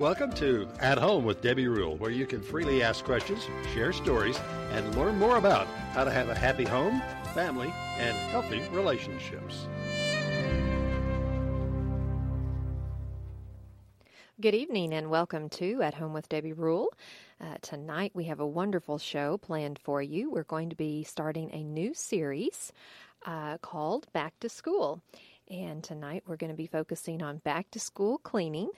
Welcome to At Home with Debbie Rule, where you can freely ask questions, share stories, and learn more about how to have a happy home, family, and healthy relationships. Good evening and welcome to At Home with Debbie Rule. Uh, tonight we have a wonderful show planned for you. We're going to be starting a new series uh, called Back to School. And tonight we're going to be focusing on back to school cleaning.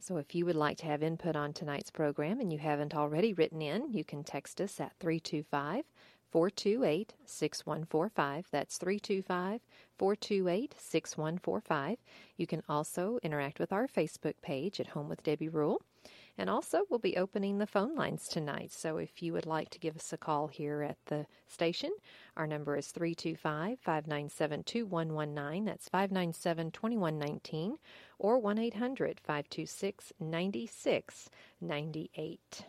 So if you would like to have input on tonight's program and you haven't already written in, you can text us at 325 428 6145. That's 325 428 6145. You can also interact with our Facebook page at Home with Debbie Rule. And also, we'll be opening the phone lines tonight. So if you would like to give us a call here at the station, our number is 325 597 2119. That's 597 2119 or 1 800 526 9698.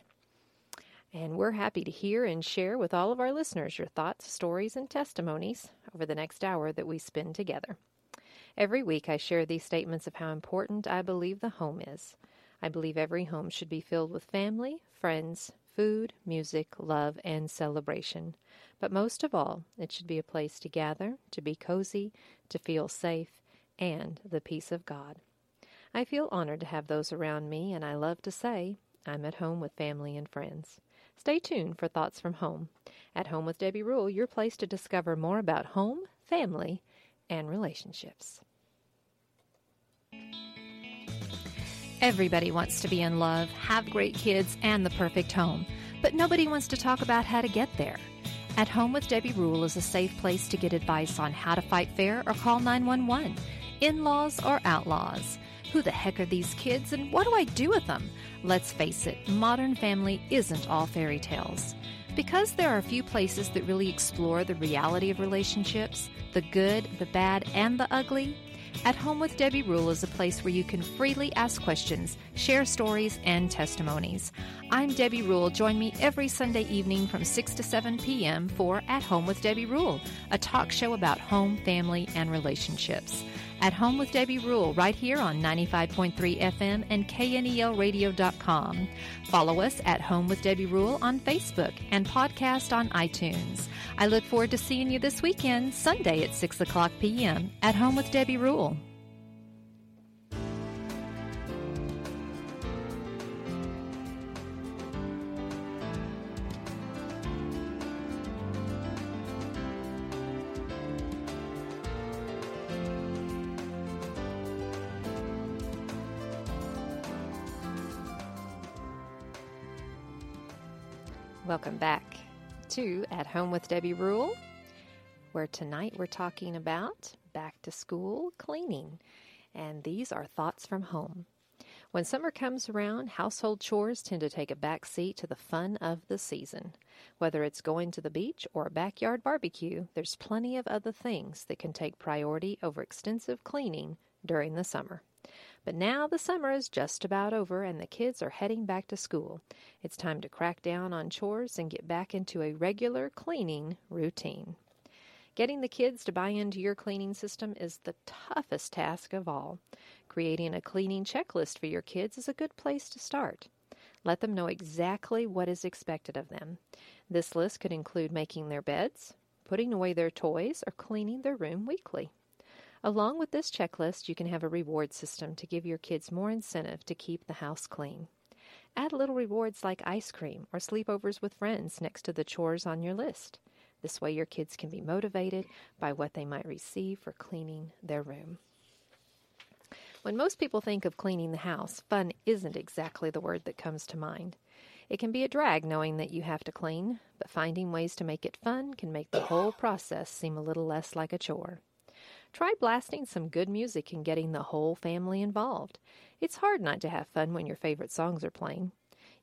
And we're happy to hear and share with all of our listeners your thoughts, stories, and testimonies over the next hour that we spend together. Every week, I share these statements of how important I believe the home is. I believe every home should be filled with family, friends, food, music, love, and celebration. But most of all, it should be a place to gather, to be cozy, to feel safe, and the peace of God. I feel honored to have those around me, and I love to say I'm at home with family and friends. Stay tuned for Thoughts from Home. At Home with Debbie Rule, your place to discover more about home, family, and relationships. Everybody wants to be in love, have great kids, and the perfect home, but nobody wants to talk about how to get there. At Home with Debbie Rule is a safe place to get advice on how to fight fair or call 911, in laws or outlaws. Who the heck are these kids and what do I do with them? Let's face it, modern family isn't all fairy tales. Because there are a few places that really explore the reality of relationships, the good, the bad, and the ugly, at Home with Debbie Rule is a place where you can freely ask questions, share stories, and testimonies. I'm Debbie Rule. Join me every Sunday evening from 6 to 7 p.m. for At Home with Debbie Rule, a talk show about home, family, and relationships. At Home with Debbie Rule, right here on 95.3 FM and KNELradio.com. Follow us at Home with Debbie Rule on Facebook and podcast on iTunes. I look forward to seeing you this weekend, Sunday at 6 o'clock p.m. at Home with Debbie Rule. Welcome back to At Home with Debbie Rule, where tonight we're talking about back to school cleaning. And these are thoughts from home. When summer comes around, household chores tend to take a back seat to the fun of the season. Whether it's going to the beach or a backyard barbecue, there's plenty of other things that can take priority over extensive cleaning during the summer. But now the summer is just about over and the kids are heading back to school. It's time to crack down on chores and get back into a regular cleaning routine. Getting the kids to buy into your cleaning system is the toughest task of all. Creating a cleaning checklist for your kids is a good place to start. Let them know exactly what is expected of them. This list could include making their beds, putting away their toys, or cleaning their room weekly. Along with this checklist, you can have a reward system to give your kids more incentive to keep the house clean. Add little rewards like ice cream or sleepovers with friends next to the chores on your list. This way, your kids can be motivated by what they might receive for cleaning their room. When most people think of cleaning the house, fun isn't exactly the word that comes to mind. It can be a drag knowing that you have to clean, but finding ways to make it fun can make the whole process seem a little less like a chore. Try blasting some good music and getting the whole family involved. It's hard not to have fun when your favorite songs are playing.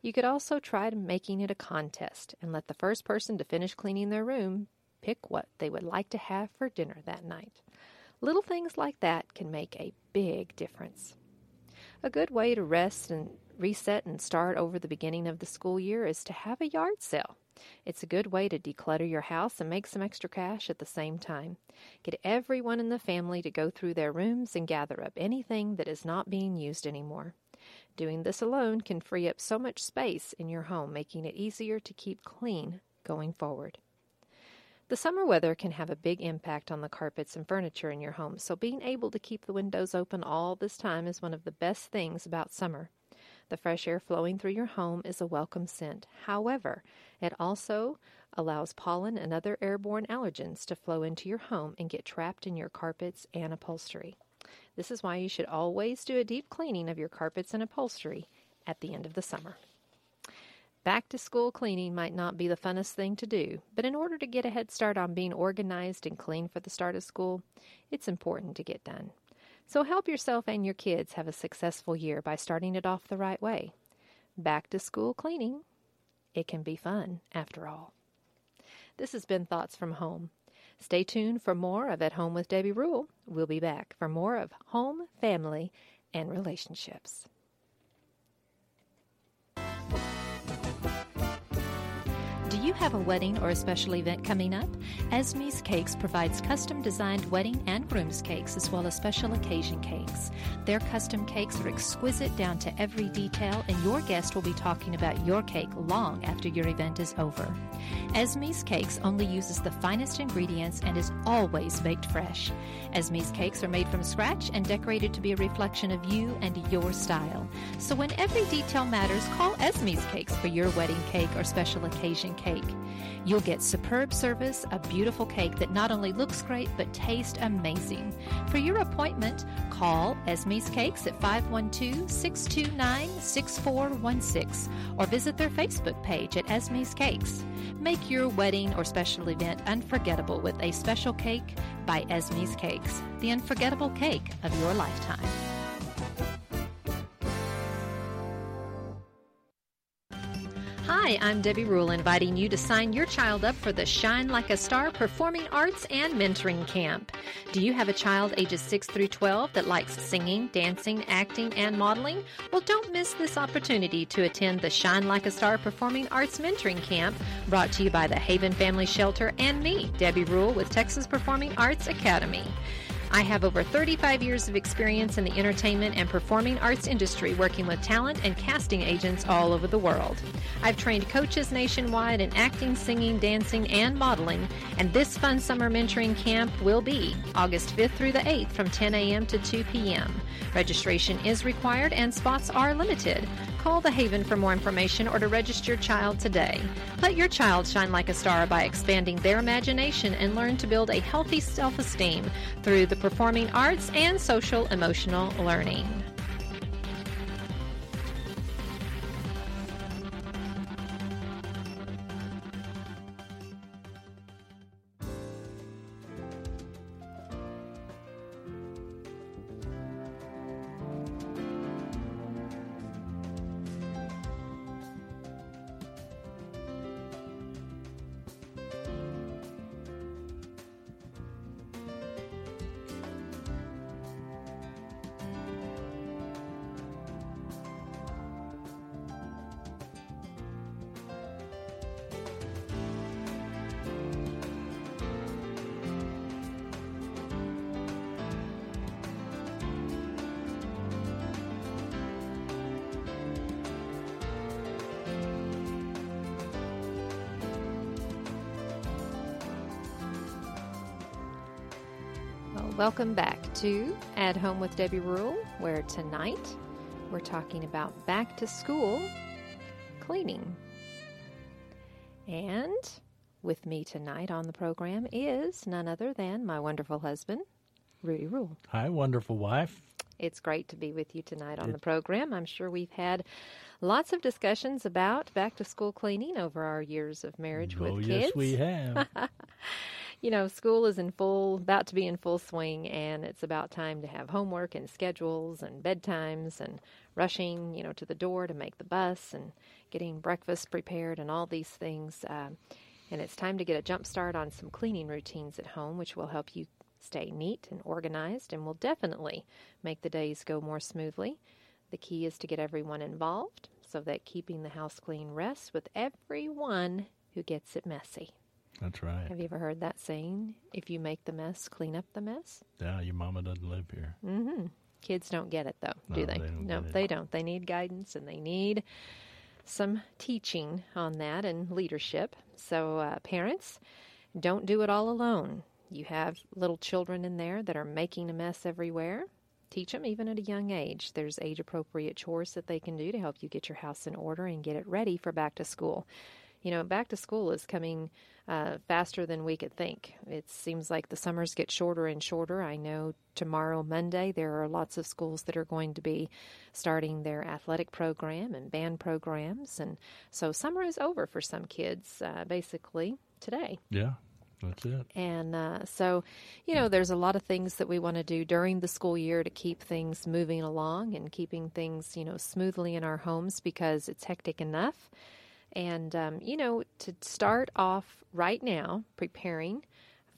You could also try making it a contest and let the first person to finish cleaning their room pick what they would like to have for dinner that night. Little things like that can make a big difference. A good way to rest and reset and start over the beginning of the school year is to have a yard sale. It's a good way to declutter your house and make some extra cash at the same time. Get everyone in the family to go through their rooms and gather up anything that is not being used anymore. Doing this alone can free up so much space in your home, making it easier to keep clean going forward. The summer weather can have a big impact on the carpets and furniture in your home, so being able to keep the windows open all this time is one of the best things about summer. The fresh air flowing through your home is a welcome scent. However, it also allows pollen and other airborne allergens to flow into your home and get trapped in your carpets and upholstery. This is why you should always do a deep cleaning of your carpets and upholstery at the end of the summer. Back to school cleaning might not be the funnest thing to do, but in order to get a head start on being organized and clean for the start of school, it's important to get done. So help yourself and your kids have a successful year by starting it off the right way. Back to school cleaning. It can be fun, after all. This has been Thoughts from Home. Stay tuned for more of At Home with Debbie Rule. We'll be back for more of home, family, and relationships. You have a wedding or a special event coming up? Esme's Cakes provides custom designed wedding and groom's cakes as well as special occasion cakes. Their custom cakes are exquisite down to every detail, and your guest will be talking about your cake long after your event is over. Esme's Cakes only uses the finest ingredients and is always baked fresh. Esme's Cakes are made from scratch and decorated to be a reflection of you and your style. So when every detail matters, call Esme's Cakes for your wedding cake or special occasion cake. You'll get superb service, a beautiful cake that not only looks great but tastes amazing. For your appointment, call Esme's Cakes at 512 629 6416 or visit their Facebook page at Esme's Cakes. Make your wedding or special event unforgettable with a special cake by Esme's Cakes, the unforgettable cake of your lifetime. Hi, I'm Debbie Rule, inviting you to sign your child up for the Shine Like a Star Performing Arts and Mentoring Camp. Do you have a child ages 6 through 12 that likes singing, dancing, acting, and modeling? Well, don't miss this opportunity to attend the Shine Like a Star Performing Arts Mentoring Camp brought to you by the Haven Family Shelter and me, Debbie Rule, with Texas Performing Arts Academy. I have over 35 years of experience in the entertainment and performing arts industry working with talent and casting agents all over the world. I've trained coaches nationwide in acting, singing, dancing, and modeling, and this fun summer mentoring camp will be August 5th through the 8th from 10 a.m. to 2 p.m. Registration is required and spots are limited. Call the Haven for more information or to register your child today. Let your child shine like a star by expanding their imagination and learn to build a healthy self esteem through the performing arts and social emotional learning. Welcome back to At Home with Debbie Rule, where tonight we're talking about back to school cleaning. And with me tonight on the program is none other than my wonderful husband, Rudy Rule. Hi, wonderful wife. It's great to be with you tonight on the program. I'm sure we've had lots of discussions about back to school cleaning over our years of marriage with oh, with yes, kids. we have. you know, school is in full, about to be in full swing, and it's about time to have homework and schedules and bedtimes and rushing, you know, to the door to make the bus and getting breakfast prepared and all these things. Uh, and it's time to get a jump start on some cleaning routines at home, which will help you stay neat and organized and will definitely make the days go more smoothly. The key is to get everyone involved so that keeping the house clean rests with everyone who gets it messy. That's right. Have you ever heard that saying? If you make the mess, clean up the mess? Yeah, your mama doesn't live here. Mm-hmm. Kids don't get it though, do No, they? they no, they don't. They need guidance and they need some teaching on that and leadership. So, uh, parents, don't do it all alone. You have little children in there that are making a mess everywhere. Teach them even at a young age. There's age appropriate chores that they can do to help you get your house in order and get it ready for back to school. You know, back to school is coming uh, faster than we could think. It seems like the summers get shorter and shorter. I know tomorrow, Monday, there are lots of schools that are going to be starting their athletic program and band programs. And so summer is over for some kids, uh, basically, today. Yeah, that's it. And uh, so, you know, there's a lot of things that we want to do during the school year to keep things moving along and keeping things, you know, smoothly in our homes because it's hectic enough. And, um, you know, to start off right now, preparing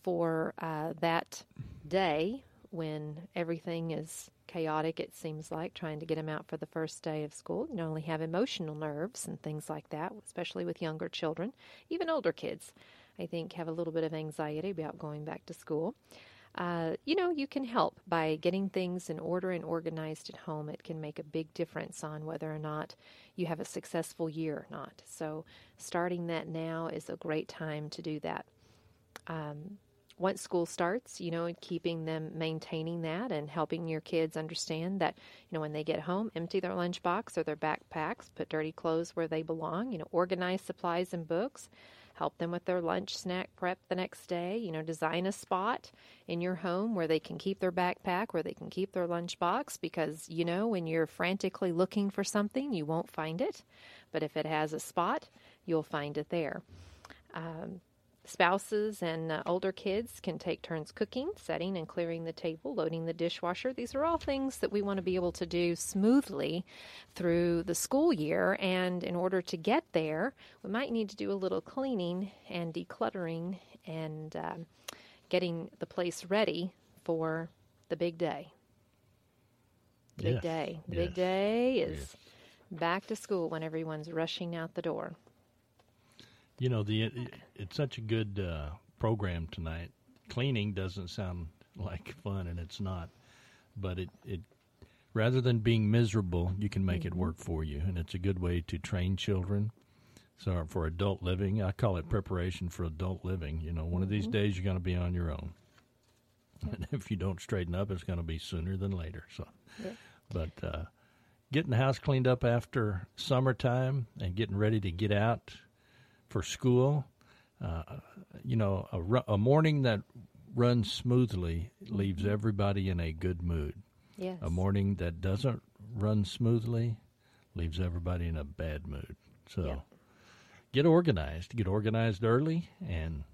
for uh, that day when everything is chaotic, it seems like, trying to get them out for the first day of school. You only have emotional nerves and things like that, especially with younger children, even older kids, I think, have a little bit of anxiety about going back to school. Uh, you know, you can help by getting things in order and organized at home. It can make a big difference on whether or not you have a successful year or not. So, starting that now is a great time to do that. Um, once school starts, you know, keeping them maintaining that and helping your kids understand that, you know, when they get home, empty their lunchbox or their backpacks, put dirty clothes where they belong, you know, organize supplies and books, help them with their lunch snack prep the next day, you know, design a spot in your home where they can keep their backpack, where they can keep their lunchbox because, you know, when you're frantically looking for something, you won't find it. But if it has a spot, you'll find it there. Um, Spouses and uh, older kids can take turns cooking, setting and clearing the table, loading the dishwasher. These are all things that we want to be able to do smoothly through the school year. And in order to get there, we might need to do a little cleaning and decluttering and um, getting the place ready for the big day. Big Yes, day. Yes, big day is yes. back to school when everyone's rushing out the door. You know, the it, it's such a good uh, program tonight. Cleaning doesn't sound like fun, and it's not. But it, it rather than being miserable, you can make it work for you, and it's a good way to train children. So for adult living, I call it preparation for adult living. You know, one of these days you're going to be on your own, and if you don't straighten up, it's going to be sooner than later. So, Yeah. but uh, getting the house cleaned up after summertime and getting ready to get out for school. Uh, you know, a, a morning that runs smoothly leaves everybody in a good mood. Yes. A morning that doesn't run smoothly leaves everybody in a bad mood. So get organized. Get organized early. And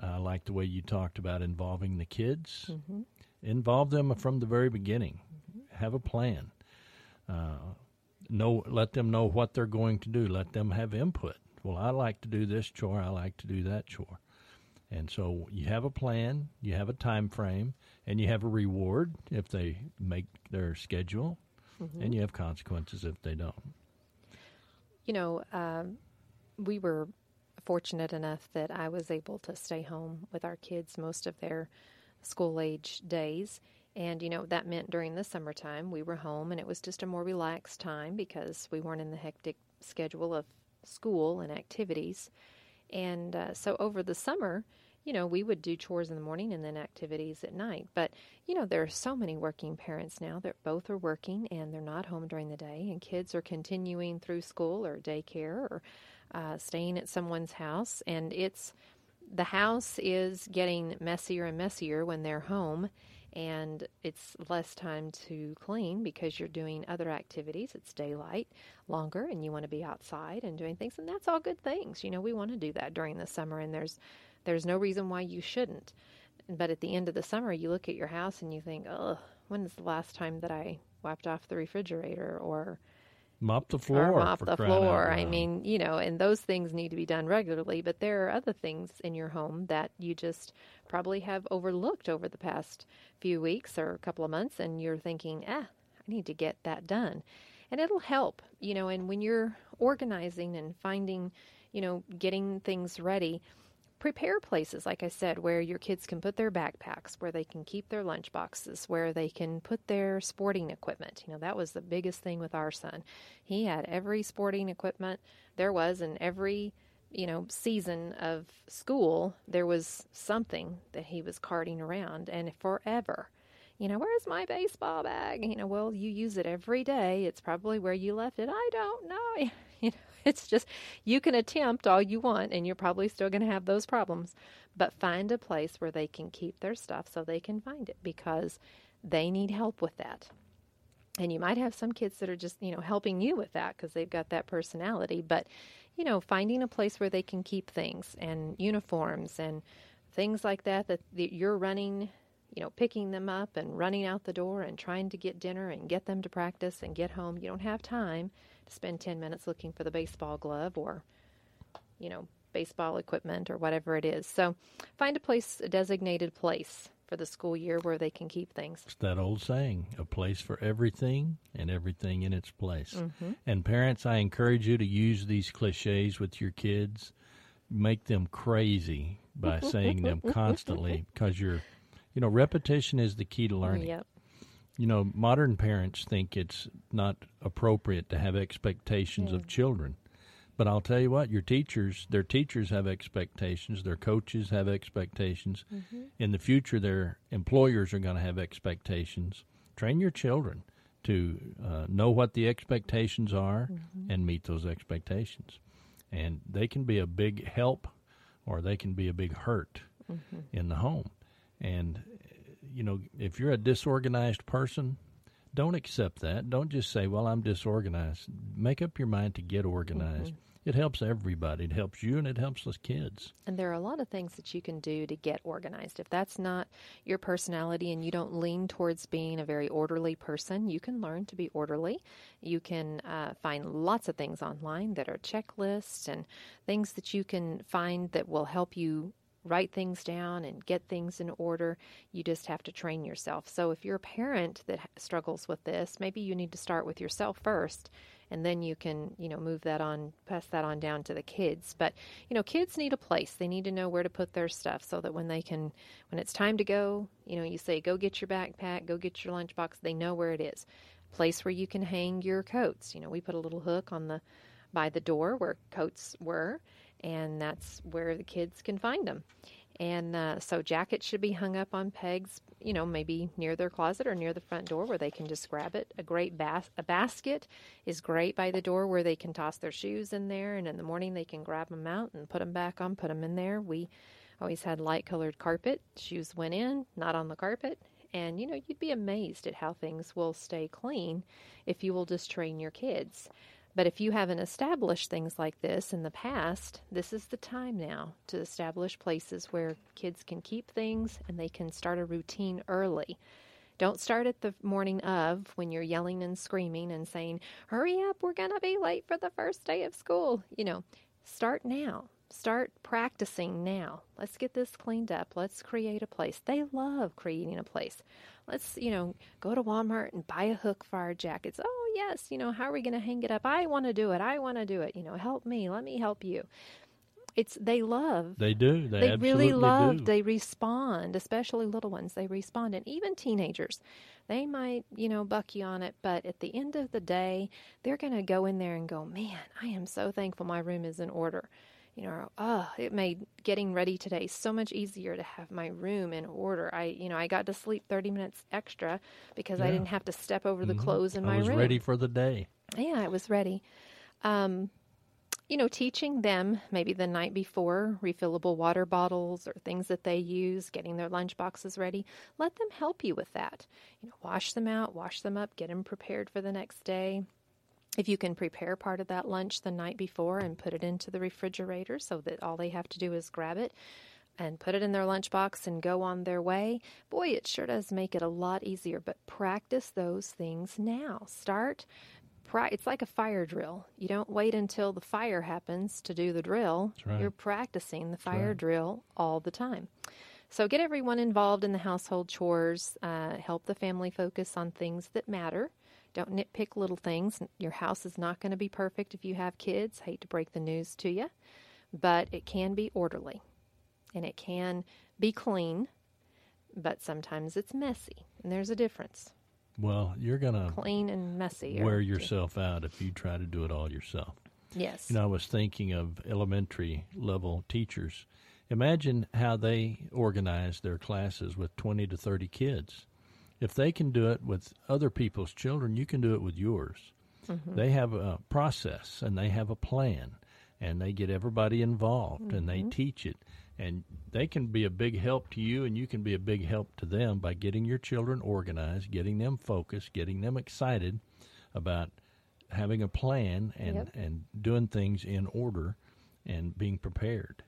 I like the way you talked about involving the kids. Mm-hmm. Involve them from the very beginning. Have a plan. Uh, know, let them know what they're going to do. Let them have input. Well, I like to do this chore. I like to do that chore. And so you have a plan, you have a time frame, and you have a reward if they make their schedule, and you have consequences if they don't. You know, um, we were fortunate enough that I was able to stay home with our kids most of their school age days. And, you know, that meant during the summertime we were home and it was just a more relaxed time because we weren't in the hectic schedule of school and activities. And uh, so over the summer, you know, we would do chores in the morning and then activities at night. But, you know, there are so many working parents now that both are working and they're not home during the day, and kids are continuing through school or daycare or uh, staying at someone's house. And it's the house is getting messier and messier when they're home. And it's less time to clean because you're doing other activities. It's daylight longer and you want to be outside and doing things. And that's all good things. You know, we want to do that during the summer and there's there's no reason why you shouldn't. But at the end of the summer, you look at your house and you think, oh, when is the last time that I wiped off the refrigerator or Mop the floor. or mop the floor. I mean, you know, and those things need to be done regularly, but there are other things in your home that you just probably have overlooked over the past few weeks or a couple of months, and you're thinking, ah, I need to get that done. And it'll help, you know, and when you're organizing and finding, you know, getting things ready, prepare places, like I said, where your kids can put their backpacks, where they can keep their lunch boxes, where they can put their sporting equipment. You know, that was the biggest thing with our son. He had every sporting equipment there was in every you know season of school there was something that he was carting around and forever. You know where's my baseball bag? You know well you use it every day. It's probably where you left it. I don't know. know it's just you can attempt all you want and you're probably still going to have those problems but find a place where they can keep their stuff so they can find it because they need help with that. And you might have some kids that are just you know helping you with that because they've got that personality but you know finding a place where they can keep things and uniforms and things like that that you're running you know picking them up and running out the door and trying to get dinner and get them to practice and get home. You don't have time to spend 10 minutes looking for the baseball glove or you know baseball equipment or whatever it is so find a place a designated place for the school year where they can keep things. It's that old saying, a place for everything and everything in its place. Mm-hmm. And parents, I encourage you to use these cliches with your kids. Make them crazy by saying them constantly because you're, you know, repetition is the key to learning. Yep. You know, modern parents think it's not appropriate to have expectations of children. But I'll tell you what, your teachers, their teachers have expectations, their coaches have expectations. Mm-hmm. In the future, their employers are going to have expectations. Train your children to uh, know what the expectations are mm-hmm. and meet those expectations. And they can be a big help or they can be a big hurt mm-hmm. in the home. And, you know, if you're a disorganized person, don't accept that. Don't just say, well, I'm disorganized. Make up your mind to get organized. Mm-hmm it helps everybody. It helps you and it helps the kids. And there are a lot of things that you can do to get organized. If that's not your personality and you don't lean towards being a very orderly person, you can learn to be orderly. You can uh, find lots of things online that are checklists and things that you can find that will help you write things down and get things in order. You just have to train yourself. So if you're a parent that struggles with this, maybe you need to start with yourself first and then you can you know move that on pass that on down to the kids but you know kids need a place they need to know where to put their stuff so that when they can when it's time to go you know you say go get your backpack go get your lunchbox they know where it is place where you can hang your coats you know we put a little hook on the by the door where coats were and that's where the kids can find them and uh, so jackets should be hung up on pegs, you know, maybe near their closet or near the front door where they can just grab it. A great bas- a basket is great by the door where they can toss their shoes in there, and in the morning they can grab them out and put them back on, put them in there. We always had light colored carpet. Shoes went in, not on the carpet. And you know, you'd be amazed at how things will stay clean if you will just train your kids. But if you haven't established things like this in the past, this is the time now to establish places where kids can keep things and they can start a routine early. Don't start at the morning of when you're yelling and screaming and saying, Hurry up, we're going to be late for the first day of school. You know, start now. Start practicing now. Let's get this cleaned up. Let's create a place. They love creating a place. Let's, you know, go to Walmart and buy a hook for our jackets. Oh, yes, you know, how are we going to hang it up? I want to do it. I want to do it. You know, help me. Let me help you. It's they love. They do. They, they really love. Do. They respond, especially little ones. They respond, and even teenagers, they might you know buck you on it, but at the end of the day, they're going to go in there and go, man, I am so thankful my room is in order you know, oh, it made getting ready today so much easier to have my room in order. I, you know, I got to sleep 30 minutes extra because yeah. I didn't have to step over the mm-hmm. clothes in I my was room. ready for the day. Yeah, I was ready. Um, you know, teaching them maybe the night before refillable water bottles or things that they use, getting their lunch boxes ready. Let them help you with that. You know, wash them out, wash them up, get them prepared for the next day. If you can prepare part of that lunch the night before and put it into the refrigerator so that all they have to do is grab it and put it in their lunchbox and go on their way, boy, it sure does make it a lot easier. But practice those things now. Start. It's like a fire drill. You don't wait until the fire happens to do the drill. Right. You're practicing the fire right. drill all the time. So get everyone involved in the household chores. Uh, help the family focus on things that matter. Don't nitpick little things. Your house is not going to be perfect if you have kids. Hate to break the news to you, but it can be orderly. and it can be clean, but sometimes it's messy, and there's a difference. Well, you're gonna Clean and messy. wear yourself out if you try to do it all yourself. Yes. You know, I was thinking of elementary level teachers. Imagine how they organize their classes with 20 to 30 kids. If they can do it with other people's children, you can do it with yours. Mm-hmm. They have a process and they have a plan and they get everybody involved and they mm-hmm. teach it. And they can be a big help to you and you can be a big help to them by getting your children organized, getting them focused, getting them excited about having a plan and, Yep. and doing things in order and being prepared.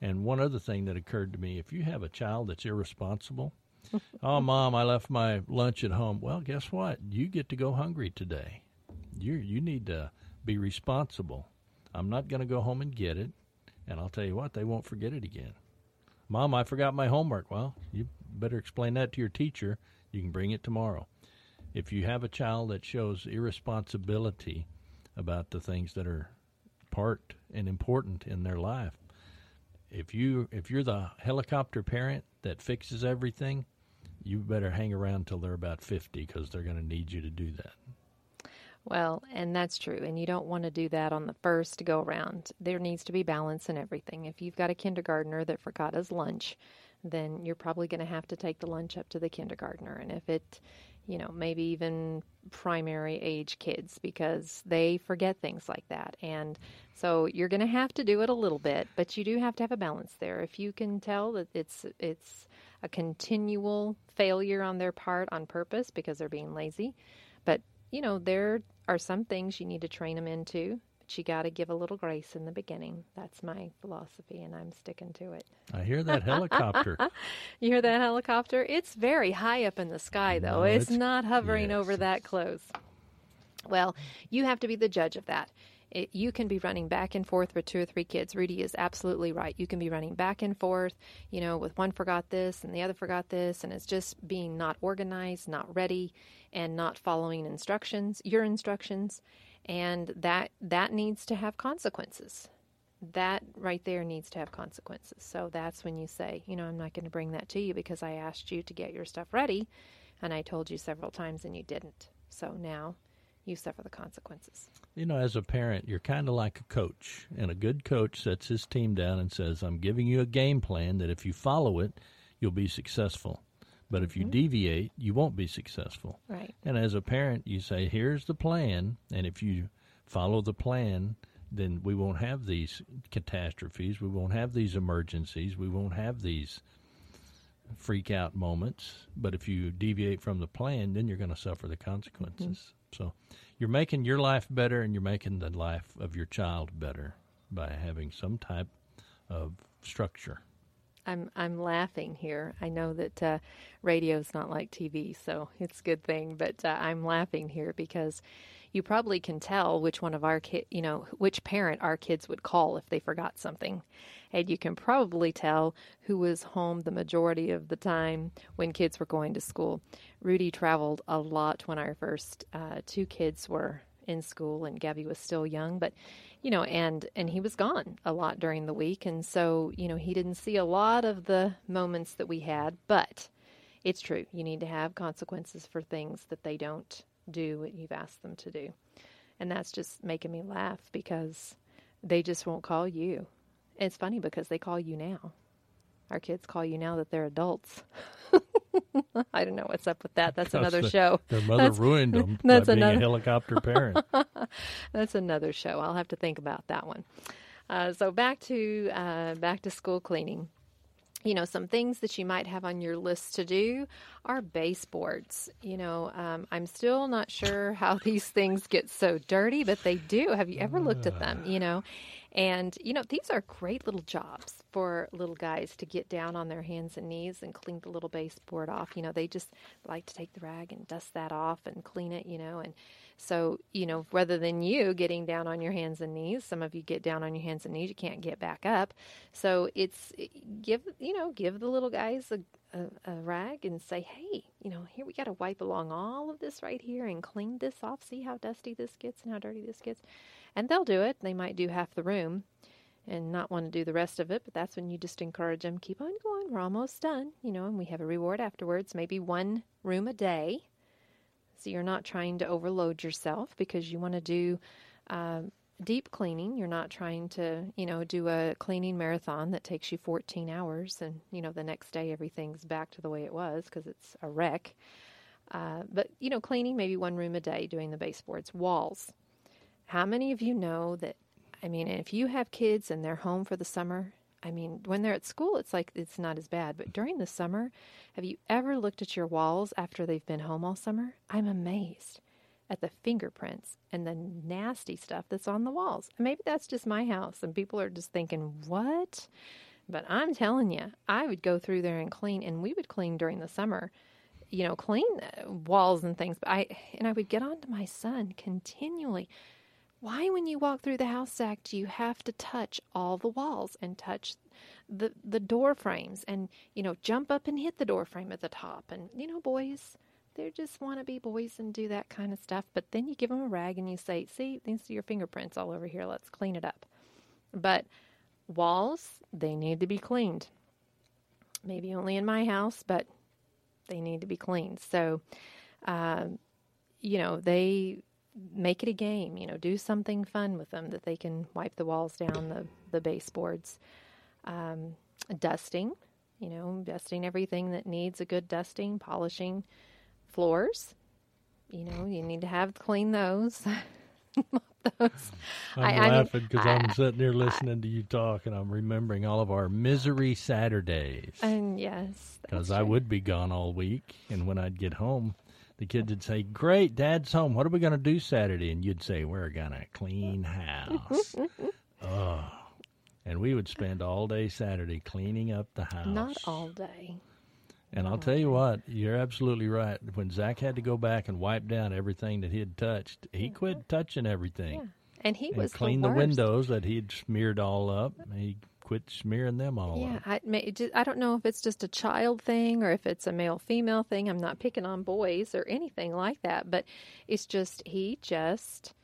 And one other thing that occurred to me if you have a child that's irresponsible, oh, mom, I left my lunch at home. Well, guess what? You get to go hungry today. You, you need to be responsible. I'm not going to go home and get it. And I'll tell you what, they won't forget it again. Mom, I forgot my homework. Well, you better explain that to your teacher. You can bring it tomorrow. If you have a child that shows irresponsibility about the things that are part and important in their life, if you if you're the helicopter parent that fixes everything, you better hang around till they're about 50 because they're going to need you to do that. Well, and that's true. And you don't want to do that on the first go around. There needs to be balance in everything. If you've got a kindergartner that forgot his lunch, then you're probably going to have to take the lunch up to the kindergartner. And if it, you know, maybe even primary age kids because they forget things like that. And so you're going to have to do it a little bit, but you do have to have a balance there. If you can tell that it's it's a continual failure on their part on purpose because they're being lazy, but you know, there are some things you need to train them into, but you got to give a little grace in the beginning. That's my philosophy, and I'm sticking to it. I hear that helicopter. You hear that helicopter? It's very high up in the sky, though. No, it's, it's- not hovering yes, over that close. Well, you have to be the judge of that. It, you can be running back and forth with two or three kids. Rudy is absolutely right. You can be running back and forth, you know, with one forgot this and the other forgot this, and it's just being not organized, not ready, and not following instructions, your instructions, and that that needs to have consequences. That right there needs to have consequences. So that's when you say, you know, I'm not going to bring that to you because I asked you to get your stuff ready, and I told you several times and you didn't. So now you suffer the consequences. You know, as a parent, you're kind of like a coach, and a good coach sets his team down and says, I'm giving you a game plan that if you follow it, you'll be successful. But if you mm-hmm. deviate, you won't be successful. Right. And as a parent, you say, here's the plan, and if you follow the plan, then we won't have these catastrophes, we won't have these emergencies, we won't have these freak out moments. But if you deviate from the plan, then you're going to suffer the consequences. Mm-hmm. So you're making your life better and you're making the life of your child better by having some type of structure. I'm I'm laughing here. I know that uh, radio's not like TV, so it's a good thing. But uh, I'm laughing here because you probably can tell which one of our kid, you know, which parent our kids would call if they forgot something, and you can probably tell who was home the majority of the time when kids were going to school. Rudy traveled a lot when our first uh, two kids were in school and Gabby was still young, but you know, and and he was gone a lot during the week, and so you know he didn't see a lot of the moments that we had. But it's true, you need to have consequences for things that they don't do what you've asked them to do, and that's just making me laugh because they just won't call you. It's funny because they call you now. Our kids call you now that they're adults. I don't know what's up with that. That's another the- show. Their mother ruined them that's by being another- a helicopter parent. That's another show. I'll have to think about that one. Uh, so back to uh, back to school cleaning. You know, some things that you might have on your list to do are baseboards. You know, um, I'm still not sure how these things get so dirty, but they do. Have you ever looked at them? You know, and you know these are great little jobs for little guys to get down on their hands and knees and clean the little baseboard off. You know, they just like to take the rag and dust that off and clean it. You know, and so, you know, rather than you getting down on your hands and knees, some of you get down on your hands and knees, you can't get back up. So it's eh, give, you know, give the little guys a, a, a rag and say, hey, you know, here we got to wipe along all of this right here and clean this off. See how dusty this gets and how dirty this gets. And they'll do it. They might do half the room. and not want to do the rest of it. But that's when you just encourage them, keep on going. We're almost done, you know, and we have a reward afterwards. Maybe one room a day. So you're not trying to overload yourself because you want to do um, deep cleaning. You're not trying to, you know, do a cleaning marathon that takes you 14 hours and, you know, the next day everything's back to the way it was because it's a wreck. Uh, but, you know, cleaning maybe one room a day, doing the baseboards, walls. How many of you know that? I mean, if you have kids and they're home for the summer, I mean, when they're at school, it's like it's not as bad. But during the summer, have you ever looked at your walls after they've been home all summer? I'm amazed at the fingerprints and the nasty stuff that's on the walls. maybe that's just my house and people are just thinking, what? But I'm telling you, I would go through there and clean, and we would clean during the summer, you know, clean uh, walls and things. But I, and I would get on to my son continually. Why, when you walk through the house, Zach, do you have to touch all the walls and touch the the door frames and you know jump up and hit the door frame at the top and you know boys they just want to be boys and do that kind of stuff. But then you give them a rag and you say, see, these are your fingerprints all over here. Let's clean it up. But walls, they need to be cleaned. Maybe only in my house, but they need to be cleaned. So, um, you know, they make it a game. You know, do something fun with them that they can wipe the walls down, the the baseboards, um, dusting. You know, dusting everything that needs a good dusting, polishing floors. You know, you need to have clean those. those. I'm I, laughing because I am sitting here listening I, to you talk, and I'm remembering all of our misery Saturdays. And yes, because I would be gone all week, and when I'd get home, the kids would say, "Great, Dad's home. What are we going to do Saturday?" And you'd say, "We're going to clean house." oh, and we would spend all day Saturday cleaning up the house. Not all day. And I'll tell you what, you're absolutely right. When Zach had to go back and wipe down everything that he had touched, he mm-hmm. quit touching everything. Yeah. And he was clean the, the, windows that he'd smeared all up. He quit smearing them all yeah, up. Yeah, I, I don't know if it's just a child thing or if it's a male female thing. I'm not picking on boys or anything like that, but it's just he just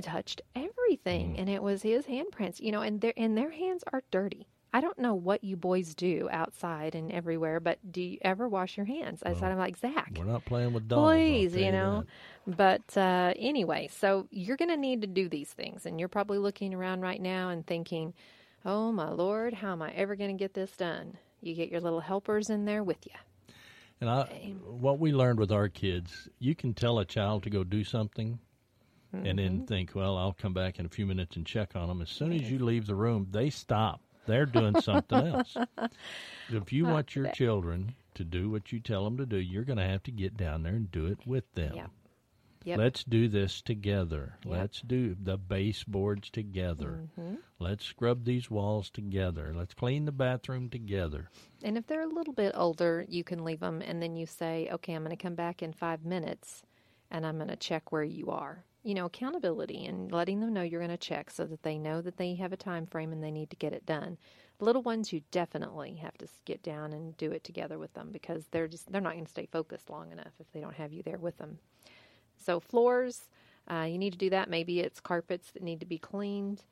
touched everything, mm. and it was his handprints. You know, and their and their hands are dirty. I don't know what you boys do outside and everywhere, but do you ever wash your hands? I well, said, I'm like, Zach. We're not playing with dolls. Please, you know. But uh, anyway, so you're going to need to do these things. And you're probably looking around right now and thinking, oh, my Lord, how am I ever going to get this done? You get your little helpers in there with you. And I, what we learned with our kids, you can tell a child to go do something mm-hmm. and then mm-hmm. think, well, I'll come back in a few minutes and check on them. As soon as you leave the room, they stop they're doing something else. If you want your children to do what you tell them to do, you're going to have to get down there and do it with them. Yep. Yep. Let's do this together. Yep. Let's do the baseboards together. Mm-hmm. Let's scrub these walls together. Let's clean the bathroom together. And if they're a little bit older, you can leave them and then you say, okay, I'm going to come back in five minutes and I'm going to check where you are you know, accountability and letting them know you're going to check so that they know that they have a time frame and they need to get it done. Little ones, you definitely have to get down and do it together with them because they're just they're not going to stay focused long enough if they don't have you there with them. So floors, uh, you need to do that. Maybe it's carpets that need to be cleaned.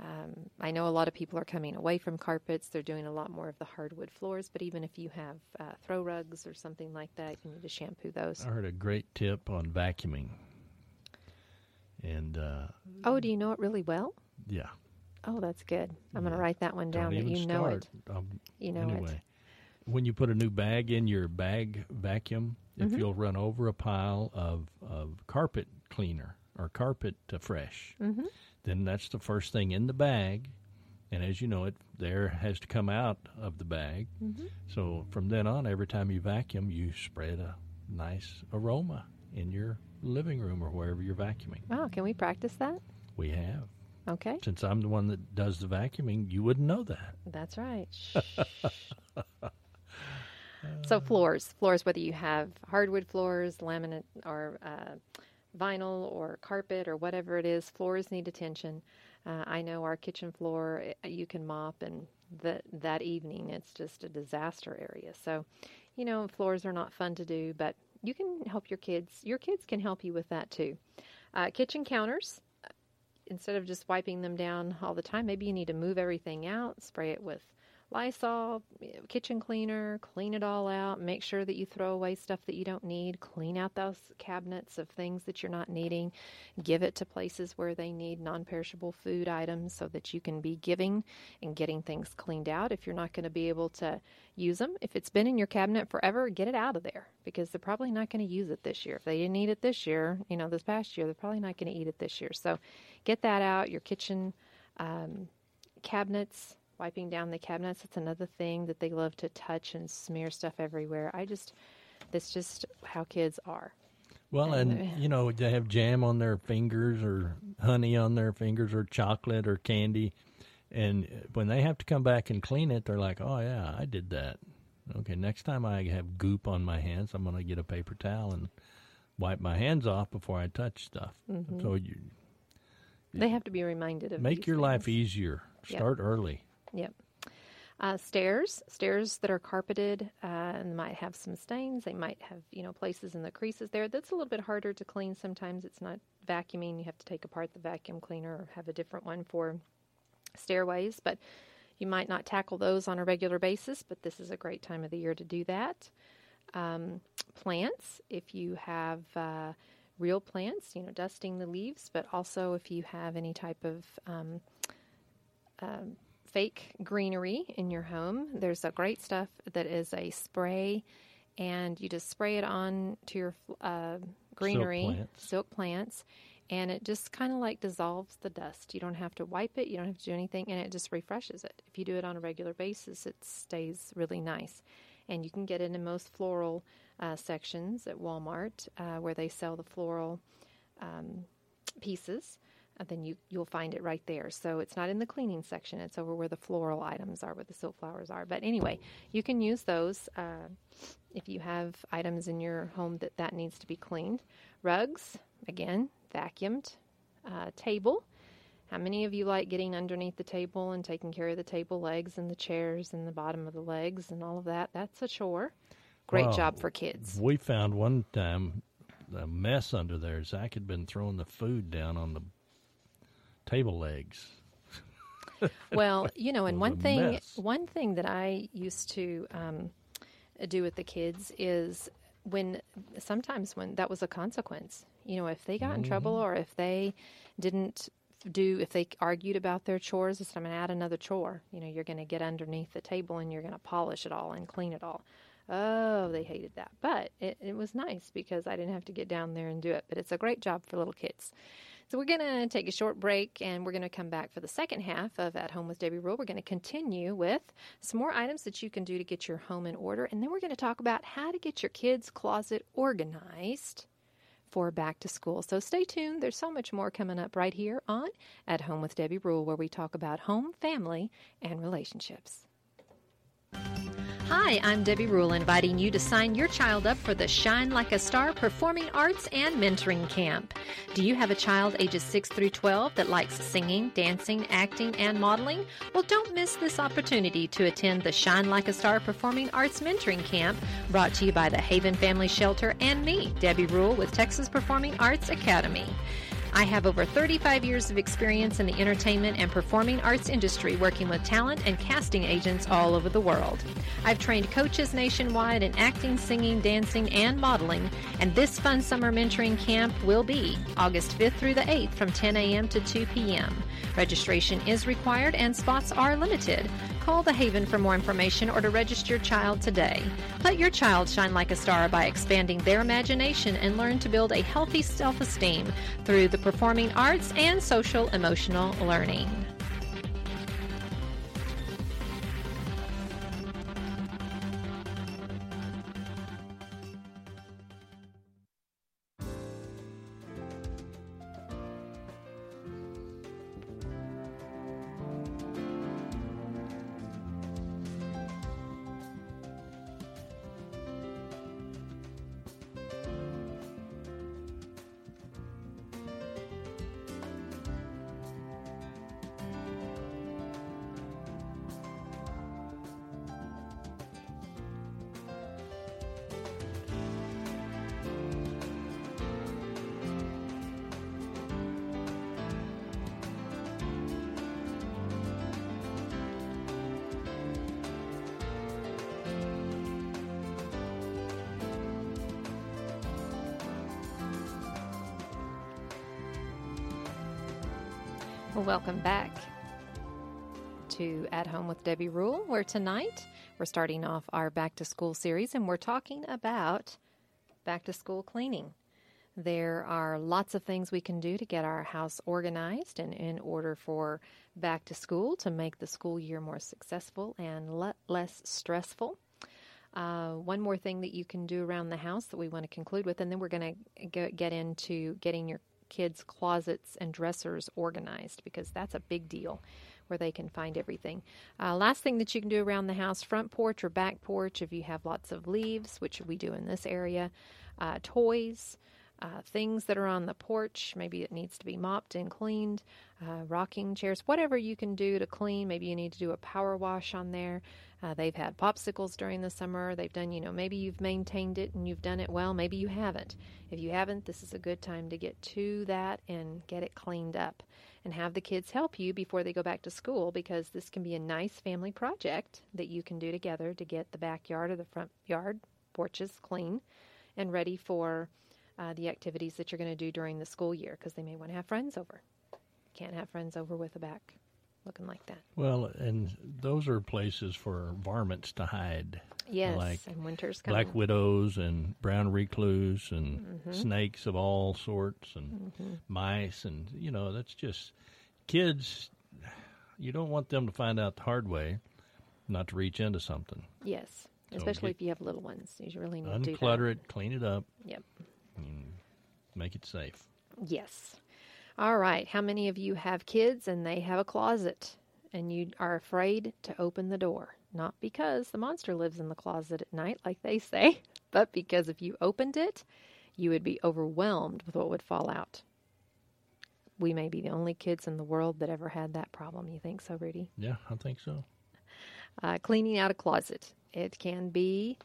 Um, I know a lot of people are coming away from carpets. They're doing a lot more of the hardwood floors, but even if you have uh, throw rugs or something like that, you need to shampoo those. I heard a great tip on vacuuming. And uh, oh, do you know it really well? Yeah. Oh, that's good. I'm yeah. going to write that one down. Don't that you start. know it. Um, you know anyway, it. When you put a new bag in your bag vacuum, mm-hmm. if you'll run over a pile of, of carpet cleaner or carpet uh, fresh, mm-hmm. then that's the first thing in the bag. And as you know, it there has to come out of the bag. Mm-hmm. So from then on, every time you vacuum, you spread a nice aroma in your living room or wherever you're vacuuming. Wow, can we practice that? We have. Okay. Since I'm the one that does the vacuuming, you wouldn't know that. That's right. so floors, floors, whether you have hardwood floors, laminate, or uh, vinyl, or carpet, or whatever it is, floors need attention. Uh, I know our kitchen floor, eh, you can mop, and that that evening it's just a disaster area. So, you know, floors are not fun to do, but you can help your kids. Your kids can help you with that too. Uh, kitchen counters. instead of just wiping them down all the time, maybe you need to move everything out, spray it with Lysol, kitchen cleaner, clean it all out. Make sure that you throw away stuff that you don't need. Clean out those cabinets of things that you're not needing. Give it to places where they need non perishable food items so that you can be giving and getting things cleaned out. If you're not going to be able to use them, if it's been in your cabinet forever, get it out of there because they're probably not going to use it this year. If they didn't eat it this year, you know, this past year, they're probably not going to eat it this year. So get that out. Your kitchen um, cabinets wiping down the cabinets. It's another thing that they love to touch and smear stuff everywhere. I just, that's just how kids are. Well, and, you know, they have jam on their fingers or honey on their fingers or chocolate or candy. And when they have to come back and clean it, they're like, oh, yeah, I did that. Okay, next time I have goop on my hands, I'm going to get a paper towel and wipe my hands off before I touch stuff. Mm-hmm. So you, they have to be reminded of make your things. life easier. Start yep. early. Yep. Uh, stairs, stairs that are carpeted uh, and might have some stains. They might have, you know, places in the creases there. That's a little bit harder to clean. Sometimes it's not vacuuming. You have to take apart the vacuum cleaner or have a different one for stairways. But you might not tackle those on a regular basis. But this is a great time of the year to do that. Um, plants, if you have uh, real plants, you know, dusting the leaves, but also if you have any type of um, um fake greenery in your home, there's a great stuff that is a spray, and you just spray it on to your uh, greenery, silk plants. silk plants, and it just kind of like dissolves the dust. You don't have to wipe it, you don't have to do anything, and it just refreshes it. If you do it on a regular basis, it stays really nice. And you can get it in most floral uh, sections at Walmart uh, where they sell the floral um, pieces then you you'll find it right there. So it's not in the cleaning section; it's over where the floral items are, where the silk flowers are. But anyway, you can use those uh, if you have items in your home that that needs to be cleaned. Rugs, again, vacuumed. Uh, table. How many of you like getting underneath the table and taking care of the table legs and the chairs and the bottom of the legs and all of that? That's a chore. Great well, job for kids. We found one time a mess under there. Zach had been throwing the food down on the table legs. well, you know, and one thing, mess. one thing that I used to um, do with the kids is when sometimes when that was a consequence. You know, if they got mm-hmm. in trouble or if they didn't do if they argued about their chores, I'm going to add another chore. You know, you're going to get underneath the table and you're going to polish it all and clean it all. Oh, they hated that. But it, it was nice because I didn't have to get down there and do it. But it's a great job for little kids. So we're going to take a short break and we're going to come back for the second half of At Home with Debbie Rule. We're going to continue with some more items that you can do to get your home in order. And then we're going to talk about how to get your kids' closet organized for back to school. So stay tuned. There's so much more coming up right here on At Home with Debbie Rule, where we talk about home, family, and relationships. Hi, I'm Debbie Rule, inviting you to sign your child up for the Shine Like a Star Performing Arts and Mentoring Camp. Do you have a child ages 6 through 12 that likes singing, dancing, acting, and modeling? Well, don't miss this opportunity to attend the Shine Like a Star Performing Arts Mentoring Camp brought to you by the Haven Family Shelter and me, Debbie Rule with Texas Performing Arts Academy. I have over 35 years of experience in the entertainment and performing arts industry working with talent and casting agents all over the world. I've trained coaches nationwide in acting, singing, dancing, and modeling, and this fun summer mentoring camp will be August 5th through the 8th from 10 a.m. to 2 p.m. Registration is required and spots are limited. Call the Haven for more information or to register your child today. Let your child shine like a star by expanding their imagination and learn to build a healthy self esteem through the performing arts and social emotional learning. Welcome back to At Home with Debbie Rule, where tonight we're starting off our back to school series and we're talking about back to school cleaning. There are lots of things we can do to get our house organized and in order for back to school to make the school year more successful and le- less stressful. Uh, one more thing that you can do around the house that we want to conclude with, and then we're going to get into getting your kids' closets and dressers organized because that's a big deal where they can find everything. Uh, last thing that you can do around the house front porch or back porch, if you have lots of leaves, which we do in this area, uh, toys. Uh, things that are on the porch, maybe it needs to be mopped and cleaned, uh, rocking chairs, whatever you can do to clean. Maybe you need to do a power wash on there. Uh, they've had popsicles during the summer. They've done, you know, maybe you've maintained it and you've done it well. Maybe you haven't. If you haven't, this is a good time to get to that and get it cleaned up and have the kids help you before they go back to school because this can be a nice family project that you can do together to get the backyard or the front yard porches clean and ready for uh, the activities that you're going to do during the school year because they may want to have friends over. Can't have friends over with a back looking like that. Well, and those are places for varmints to hide. Yes, like and winter's coming. black widows and brown recluse and mm-hmm. snakes of all sorts and mm-hmm. mice and you know that's just kids. You don't want them to find out the hard way, not to reach into something. Yes, so especially if you have little ones. You really need to unclutter it, clean it up. Yep. make it safe. Yes. All right. How many of you have kids and they have a closet and you are afraid to open the door? Not because the monster lives in the closet at night, like they say, but because if you opened it, you would be overwhelmed with what would fall out. We may be the only kids in the world that ever had that problem. You think so, Rudy? Yeah, I think so. Uh, cleaning out a closet. It can be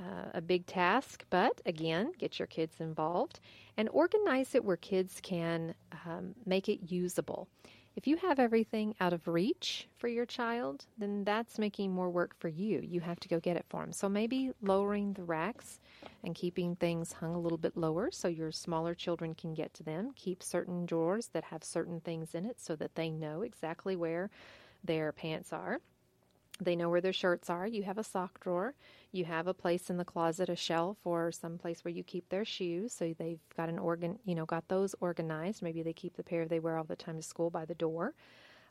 uh, a big task, but again, get your kids involved and organize it where kids can um, make it usable. If you have everything out of reach for your child, then that's making more work for you. You have to go get it for them. So maybe lowering the racks and keeping things hung a little bit lower so your smaller children can get to them. Keep certain drawers that have certain things in it so that they know exactly where their pants are. They know where their shirts are. You have a sock drawer. You have a place in the closet, a shelf, or some place where you keep their shoes. So they've got an organ, you know, got those organized. Maybe they keep the pair they wear all the time to school by the door.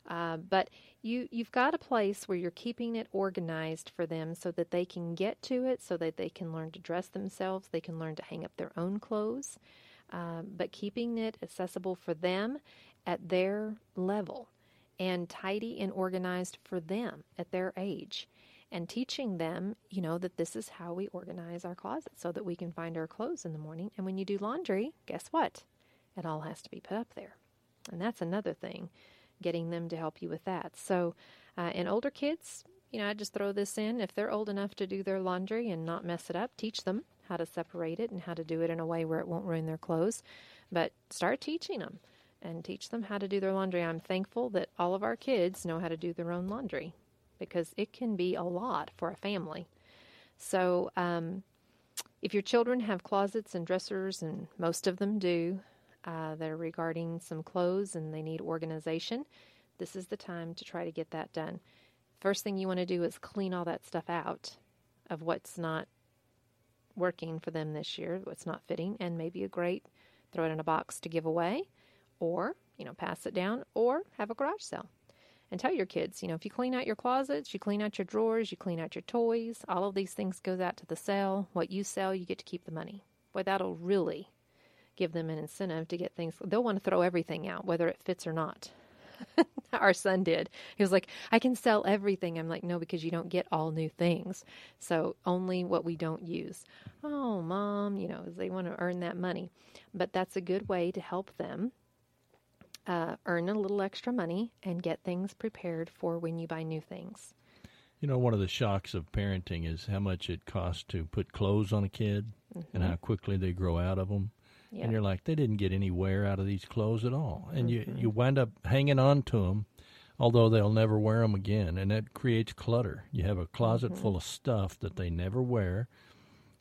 Uh, but you you've got a place where you're keeping it organized for them so that they can get to it, so that they can learn to dress themselves, they can learn to hang up their own clothes, um, but keeping it accessible for them at their level and tidy and organized for them at their age and teaching them, you know, that this is how we organize our closet so that we can find our clothes in the morning. And when you do laundry, guess what? It all has to be put up there. And that's another thing, getting them to help you with that. So, uh, and older kids, you know, I just throw this in. If they're old enough to do their laundry and not mess it up, teach them how to separate it and how to do it in a way where it won't ruin their clothes. But start teaching them and teach them how to do their laundry. I'm thankful that all of our kids know how to do their own laundry because it can be a lot for a family. So, um, if your children have closets and dressers, and most of them do, uh, that are regarding some clothes and they need organization, this is the time to try to get that done. First thing you want to do is clean all that stuff out of what's not working for them this year, what's not fitting, and maybe a great throw it in a box to give away or, you know, pass it down or have a garage sale. And tell your kids, you know, if you clean out your closets, you clean out your drawers, you clean out your toys, all of these things goes out to the sale. What you sell, you get to keep the money. Boy, that'll really give them an incentive to get things. They'll want to throw everything out, whether it fits or not. Our son did. He was like, I can sell everything. I'm like, no, because you don't get all new things. So only what we don't use. Oh, mom, you know, they want to earn that money. But that's a good way to help them uh, earn a little extra money and get things prepared for when you buy new things. You know, one of the shocks of parenting is how much it costs to put clothes on a kid mm-hmm. and how quickly they grow out of them. Yep. And you're like, they didn't get any wear out of these clothes at all. And mm-hmm. you, you wind up hanging on to them, although they'll never wear them again. And that creates clutter. You have a closet mm-hmm. full of stuff that they never wear.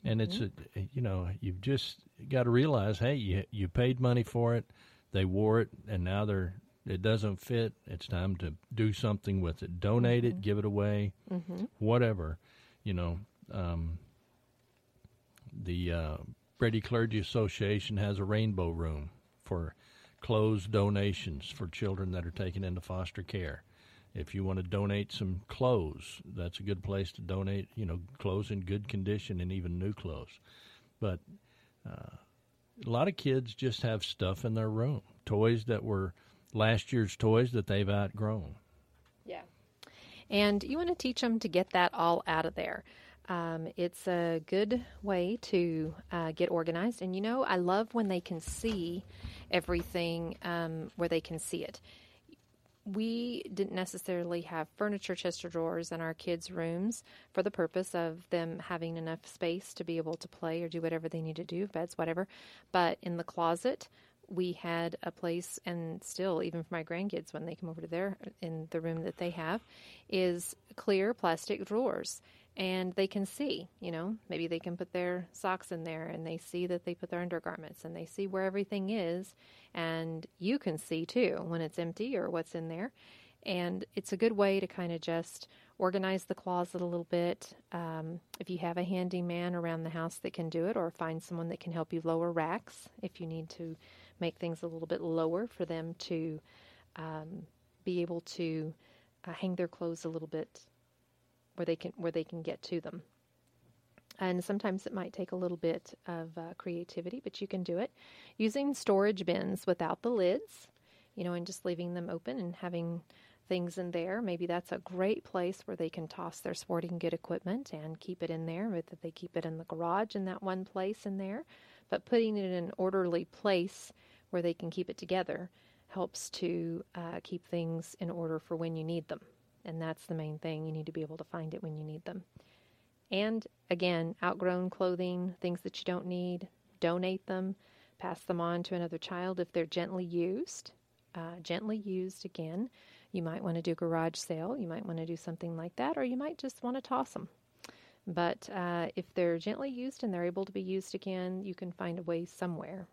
And it's, mm-hmm. a, you know, you've just got to realize, hey, you, you paid money for it they wore it and now they're it doesn't fit, it's time to do something with it. Donate Mm-hmm. it, give it away, whatever. You know, um, the uh, Brady Clergy Association has a rainbow room for clothes donations for children that are taken into foster care. If you want to donate some clothes, that's a good place to donate. You know, clothes in good condition and even new clothes. But uh, a lot of kids just have stuff in their room, toys that were last year's toys that they've outgrown. Yeah. And you want to teach them to get that all out of there. Um, it's a good way to uh, get organized. And you know, I love when they can see everything um, where they can see it. We didn't necessarily have furniture chest of drawers in our kids' rooms for the purpose of them having enough space to be able to play or do whatever they need to do, beds, whatever. But in the closet, we had a place, and still, even for my grandkids, when they come over to their in the room that they have, is clear plastic drawers, and they can see. You know, maybe they can put their socks in there, and they see that they put their undergarments, and they see where everything is, and you can see too when it's empty or what's in there, and it's a good way to kind of just organize the closet a little bit. Um, if you have a handyman around the house that can do it, or find someone that can help you lower racks if you need to make things a little bit lower for them to um, be able to uh, hang their clothes a little bit where they can where they can get to them. And sometimes it might take a little bit of uh, creativity, but you can do it using storage bins without the lids, you know, and just leaving them open and having things in there. Maybe that's a great place where they can toss their sporting good equipment and keep it in there, but that they keep it in the garage in that one place in there. But putting it in an orderly place where they can keep it together helps to uh, keep things in order for when you need them. And that's the main thing. You need to be able to find it when you need them. And again, outgrown clothing, things that you don't need, donate them, pass them on to another child if they're gently used. Uh, gently used again. You might want to do garage sale. You might want to do something like that, or you might just want to toss them. But uh, if they're gently used and they're able to be used again, you can find a way somewhere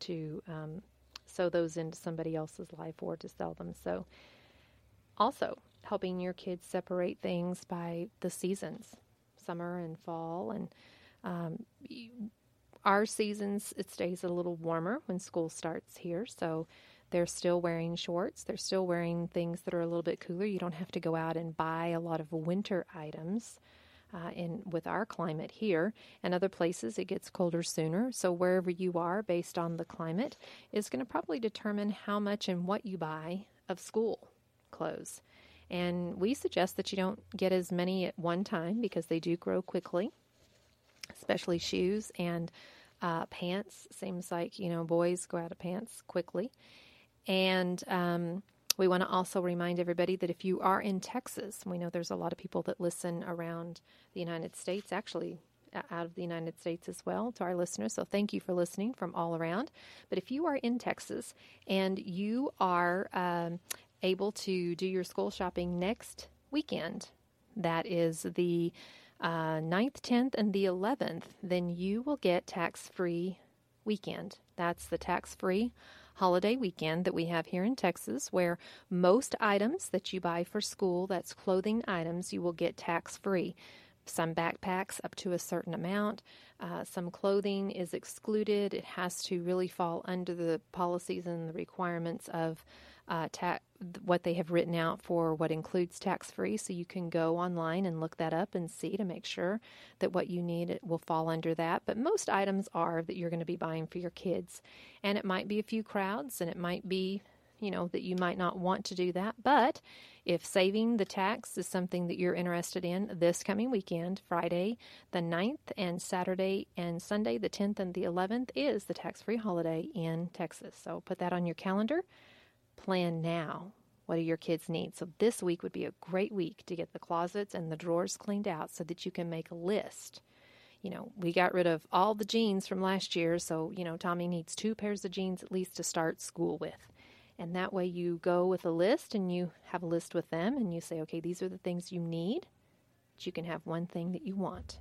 to um, sew those into somebody else's life or to sell them. So, also helping your kids separate things by the seasons, summer and fall, and um, our seasons it stays a little warmer when school starts here, so they're still wearing shorts. They're still wearing things that are a little bit cooler. You don't have to go out and buy a lot of winter items. Uh, in with our climate here and other places it gets colder sooner so wherever you are based on the climate is going to probably determine how much and what you buy of school clothes and we suggest that you don't get as many at one time because they do grow quickly especially shoes and uh, pants seems like you know boys go out of pants quickly and um, we want to also remind everybody that if you are in Texas, we know there's a lot of people that listen around the United States, actually out of the United States as well, to our listeners. So thank you for listening from all around. But if you are in Texas and you are um, able to do your school shopping next weekend, that is the uh, 9th, 10th, and the 11th, then you will get tax free weekend. That's the tax free holiday weekend that we have here in Texas, where most items that you buy for school, that's clothing items, you will get tax free. Some backpacks up to a certain amount. Uh, some clothing is excluded. It has to really fall under the policies and the requirements of uh, ta- what they have written out for what includes tax free. So you can go online and look that up and see to make sure that what you need will fall under that. But most items are that you're going to be buying for your kids. And it might be a few crowds and it might be, you know, that you might not want to do that. But if saving the tax is something that you're interested in this coming weekend, Friday the 9th and Saturday and Sunday the 10th and the 11th is the tax free holiday in Texas. So put that on your calendar plan now. What do your kids need? So, this week would be a great week to get the closets and the drawers cleaned out so that you can make a list. You know, we got rid of all the jeans from last year, so, you know, Tommy needs two pairs of jeans at least to start school with. And that way you go with a list and you have a list with them and you say, okay, these are the things you need, but you can have one thing that you want.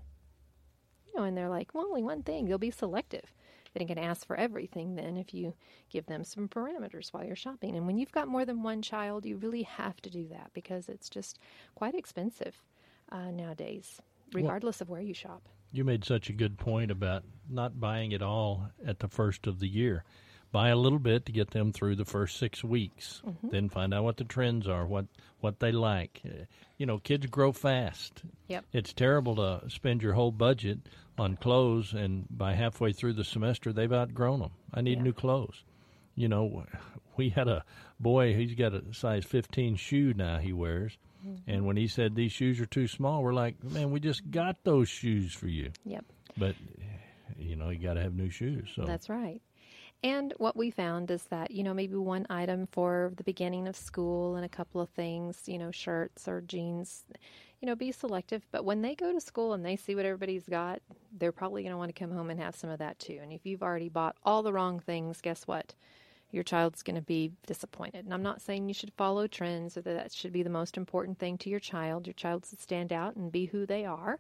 You know, and they're like, well, only one thing. They'll be selective. They can ask for everything then if you give them some parameters while you're shopping. And when you've got more than one child, you really have to do that because it's just quite expensive uh, nowadays, regardless well, of where you shop. You made such a good point about not buying it all at the first of the year. Buy a little bit to get them through the first six weeks. Mm-hmm. Then find out what the trends are, what what they like. Uh, you know, kids grow fast. Yep. It's terrible to spend your whole budget on clothes, and by halfway through the semester, they've outgrown them. I need yeah. new clothes. You know, we had a boy. He's got a size 15 shoe now. He wears Mm-hmm. And when he said these shoes are too small, we're like, man, we just got those shoes for you. Yep. But you know, you got to have new shoes. So that's right. And what we found is that, you know, maybe one item for the beginning of school and a couple of things, you know, shirts or jeans, you know, be selective. But when they go to school and they see what everybody's got, they're probably going to want to come home and have some of that too. And if you've already bought all the wrong things, guess what? your child's going to be disappointed. And I'm not saying you should follow trends or that that should be the most important thing to your child. Your child should stand out and be who they are.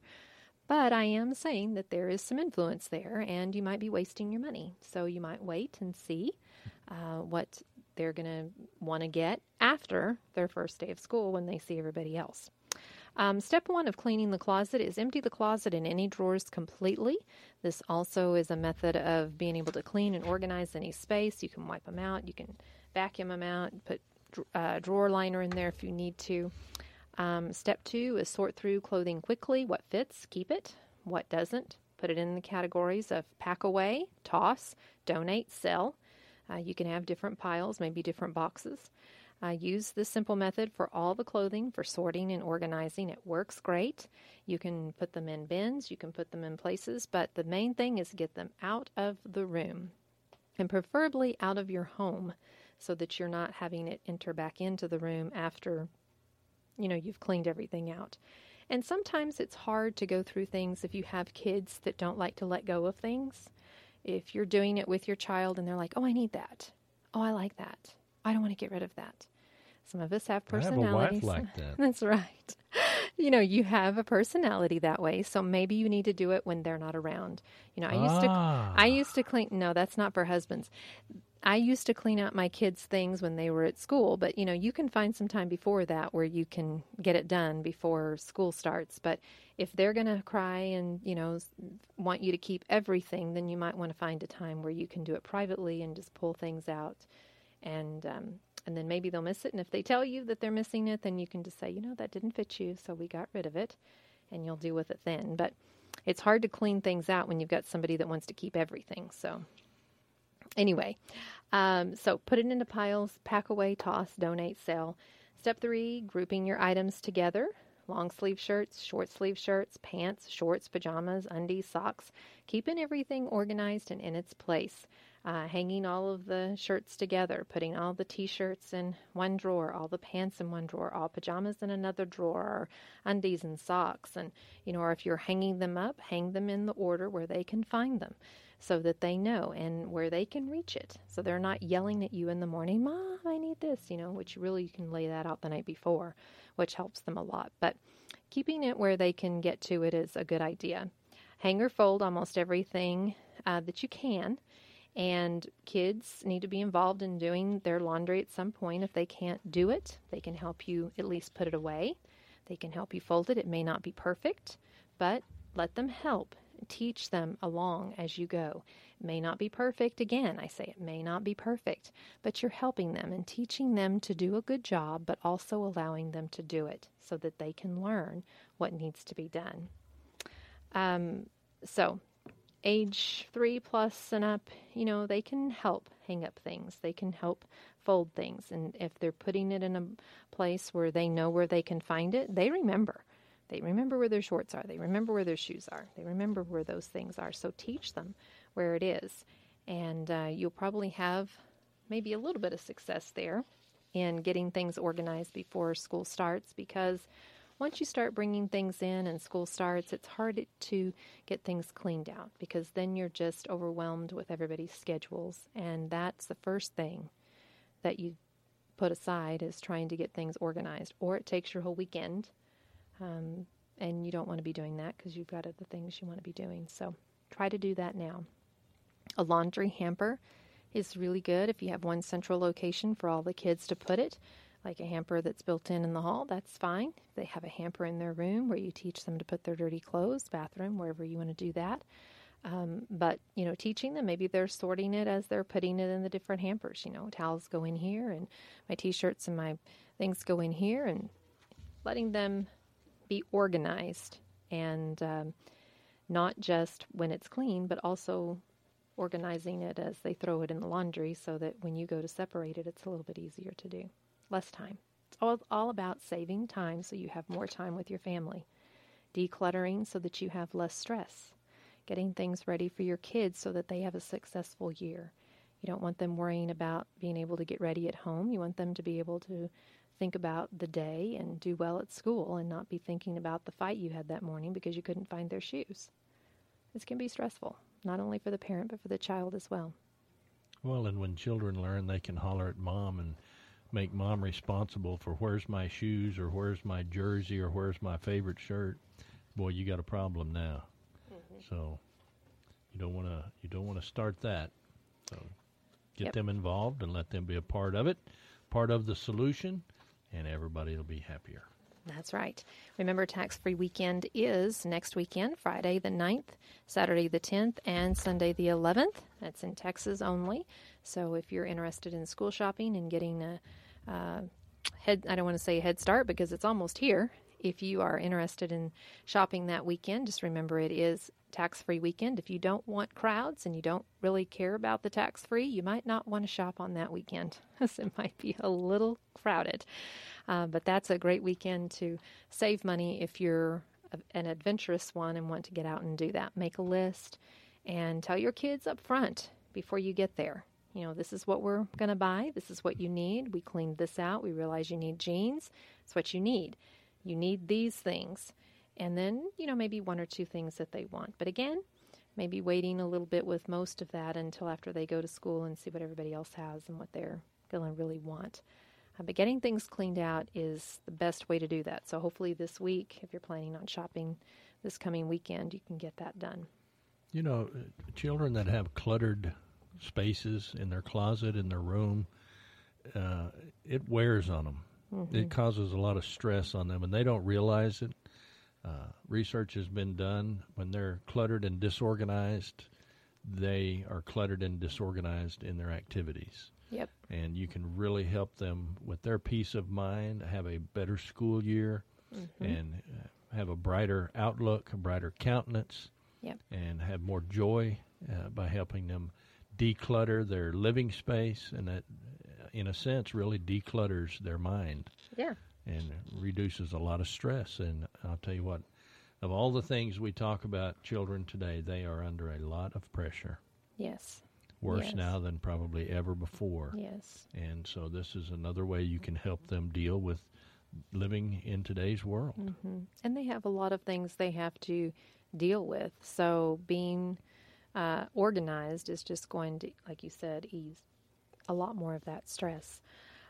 But I am saying that there is some influence there and you might be wasting your money. So you might wait and see uh, what they're going to want to get after their first day of school when they see everybody else. Um, step one of cleaning the closet is empty the closet and any drawers completely. This also is a method of being able to clean and organize any space. You can wipe them out, you can vacuum them out, put uh, drawer liner in there if you need to. Um, step two is sort through clothing quickly. What fits, keep it. What doesn't, put it in the categories of pack away, toss, donate, sell. Uh, you can have different piles, maybe different boxes. I use this simple method for all the clothing for sorting and organizing. It works great. You can put them in bins, you can put them in places, but the main thing is get them out of the room and preferably out of your home so that you're not having it enter back into the room after you know you've cleaned everything out. And sometimes it's hard to go through things if you have kids that don't like to let go of things. If you're doing it with your child and they're like, "Oh, I need that. Oh, I like that." I don't want to get rid of that. Some of us have personalities. I have like that. That's right. You know, you have a personality that way, so maybe you need to do it when they're not around. You know, I used ah. to I used to clean no, that's not for husbands. I used to clean out my kids' things when they were at school, but you know, you can find some time before that where you can get it done before school starts. But if they're going to cry and, you know, want you to keep everything, then you might want to find a time where you can do it privately and just pull things out and um, and then maybe they'll miss it. And if they tell you that they're missing it, then you can just say, you know, that didn't fit you, so we got rid of it, and you'll deal with it then. But it's hard to clean things out when you've got somebody that wants to keep everything. So anyway, um, so put it into piles, pack away, toss, donate, sell. Step three: grouping your items together. Long sleeve shirts, short sleeve shirts, pants, shorts, pajamas, undies, socks. Keeping everything organized and in its place uh, hanging all of the shirts together, putting all the t shirts in one drawer, all the pants in one drawer, all pajamas in another drawer, or undies and socks. And, you know, or if you're hanging them up, hang them in the order where they can find them so that they know and where they can reach it. So they're not yelling at you in the morning, Mom, I need this, you know, which really you can lay that out the night before, which helps them a lot. But keeping it where they can get to it is a good idea. Hang or fold almost everything uh, that you can and kids need to be involved in doing their laundry at some point. If they can't do it, they can help you at least put it away. They can help you fold it. It may not be perfect, but let them help. Teach them along as you go. It may not be perfect. Again, I say it may not be perfect, but you're helping them and teaching them to do a good job, but also allowing them to do it so that they can learn what needs to be done. Um, so age three plus and up, you know, they can help hang up things. They can help fold things. And if they're putting it in a place where they know where they can find it, they remember. They remember where their shorts are. They remember where their shoes are. They remember where those things are. So teach them where it is. And uh, you'll probably have maybe a little bit of success there in getting things organized before school starts because once you start bringing things in and school starts, it's hard to get things cleaned out because then you're just overwhelmed with everybody's schedules. And that's the first thing that you put aside is trying to get things organized, or it takes your whole weekend. Um, and you don't want to be doing that because you've got other things you want to be doing. So try to do that now. A laundry hamper is really good if you have one central location for all the kids to put it, like a hamper that's built in in the hall. That's fine. They have a hamper in their room where you teach them to put their dirty clothes, bathroom, wherever you want to do that. Um, but you know, teaching them, maybe they're sorting it as they're putting it in the different hampers. You know, towels go in here, and my t-shirts and my things go in here, and letting them be organized and um, not just when it's clean, but also organizing it as they throw it in the laundry, so that when you go to separate it, it's a little bit easier to do. Less time. It's all all about saving time, so you have more time with your family. Decluttering so that you have less stress getting things ready for your kids so that they have a successful year. You don't want them worrying about being able to get ready at home. You want them to be able to think about the day and do well at school and not be thinking about the fight you had that morning because you couldn't find their shoes. This can be stressful, not only for the parent, but for the child as well. Well, and when children learn, they can holler at mom and make mom responsible for where's my shoes or where's my jersey or where's my favorite shirt. Boy, you got a problem now. Mm-hmm. So you don't want to you don't want to start that. So get Yep. them involved and let them be a part of it, part of the solution, and everybody will be happier. That's right. Remember, tax free weekend is next weekend, Friday the 9th, Saturday the 10th, and Sunday the 11th. That's in Texas only. So if you're interested in school shopping and getting a uh, head, I don't want to say head start because it's almost here. If you are interested in shopping that weekend, just remember it is tax free weekend. If you don't want crowds and you don't really care about the tax free, you might not want to shop on that weekend as it might be a little crowded. Uh, but that's a great weekend to save money if you're an adventurous one and want to get out and do that. Make a list and tell your kids up front before you get there. You know, this is what we're going to buy. This is what you need. We cleaned this out. We realize you need jeans. It's what you need. You need these things. And then, you know, maybe one or two things that they want. But again, maybe waiting a little bit with most of that until after they go to school and see what everybody else has and what they're going to really want. Uh, but getting things cleaned out is the best way to do that. So hopefully this week, if you're planning on shopping this coming weekend, you can get that done. You know, uh, children that have cluttered spaces in their closet, in their room, uh, it wears on them. It causes a lot of stress on them, and they don't realize it. Uh, research has been done when they're cluttered and disorganized, they are cluttered and disorganized in their activities. Yep. And you can really help them with their peace of mind, have a better school year, and uh, have a brighter outlook, a brighter countenance Yep. and have more joy uh, by helping them declutter their living space, and that, in a sense, really declutters their mind Yeah. and reduces a lot of stress. And I'll tell you what, of all the things we talk about children today, they are under a lot of pressure, Yes. worse Yes. now than probably ever before. Yes. And so, this is another way you can help them deal with living in today's world. hmm And they have a lot of things they have to deal with. So being uh, organized is just going to, like you said, ease a lot more of that stress.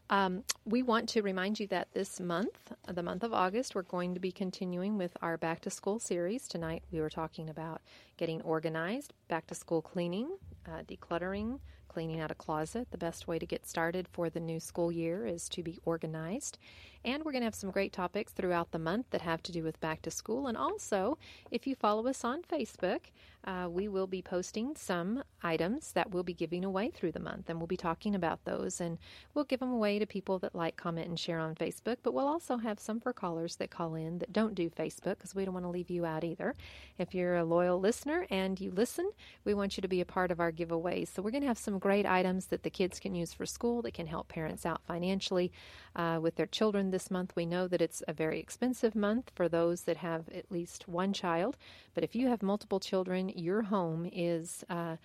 Um, we want to remind you that this month, the month of August, we're going to be continuing with our back to school series. Tonight we were talking about getting organized, back to school cleaning, uh, decluttering, cleaning out a closet. The best way to get started for the new school year is to be organized. And we're going to have some great topics throughout the month that have to do with back to school. And also, if you follow us on Facebook, uh, we will be posting some items that we'll be giving away through the month. And we'll be talking about those. And we'll give them away to people that like, comment, and share on Facebook. But we'll also have some for callers that call in that don't do Facebook because we don't want to leave you out either. If you're a loyal listener and you listen, we want you to be a part of our giveaways. So we're going to have some great items that the kids can use for school that can help parents out financially uh, with their children this month. We know that it's a very expensive month for those that have at least one child, but if you have multiple children, your home is. Uh,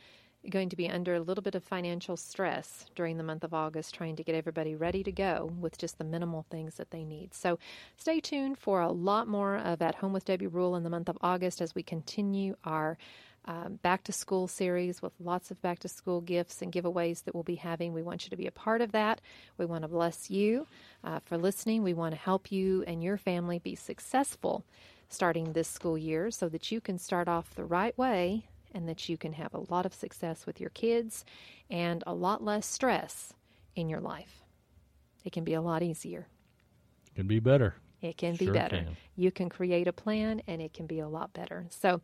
going to be under a little bit of financial stress during the month of August, trying to get everybody ready to go with just the minimal things that they need. So stay tuned for a lot more of At Home with Debbie Rule in the month of August as we continue our um, back to school series with lots of back to school gifts and giveaways that we'll be having. We want you to be a part of that. We want to bless you uh, for listening. We want to help you and your family be successful starting this school year so that you can start off the right way and that you can have a lot of success with your kids and a lot less stress in your life. It can be a lot easier. It can be better. It can be better. can. You can create a plan and it can be a lot better. So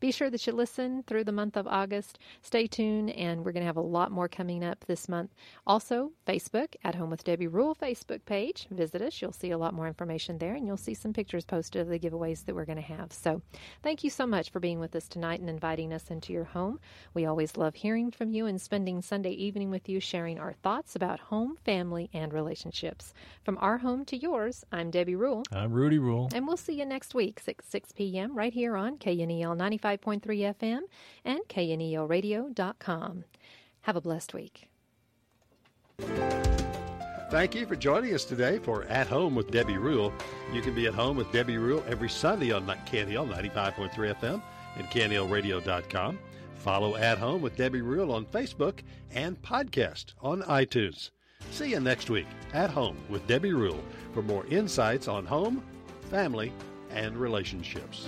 be sure that you listen through the month of August. Stay tuned, and we're going to have a lot more coming up this month. Also, Facebook, At Home with Debbie Rule Facebook page. Visit us. You'll see a lot more information there, and you'll see some pictures posted of the giveaways that we're going to have. So thank you so much for being with us tonight and inviting us into your home. We always love hearing from you and spending Sunday evening with you, sharing our thoughts about home, family, and relationships. From our home to yours, I'm Debbie Rule. I'm Rudy Rule. And we'll see you next week, 6, 6 p.m., right here on KNEL 95.3 FM and KNELradio.com. Have a blessed week. Thank you for joining us today for At Home with Debbie Rule. You can be at home with Debbie Rule every Sunday on KNEL 95.3 FM and KNELradio.com. Follow At Home with Debbie Rule on Facebook and podcast on iTunes. See you next week at Home with Debbie Rule for more insights on home, family, and relationships.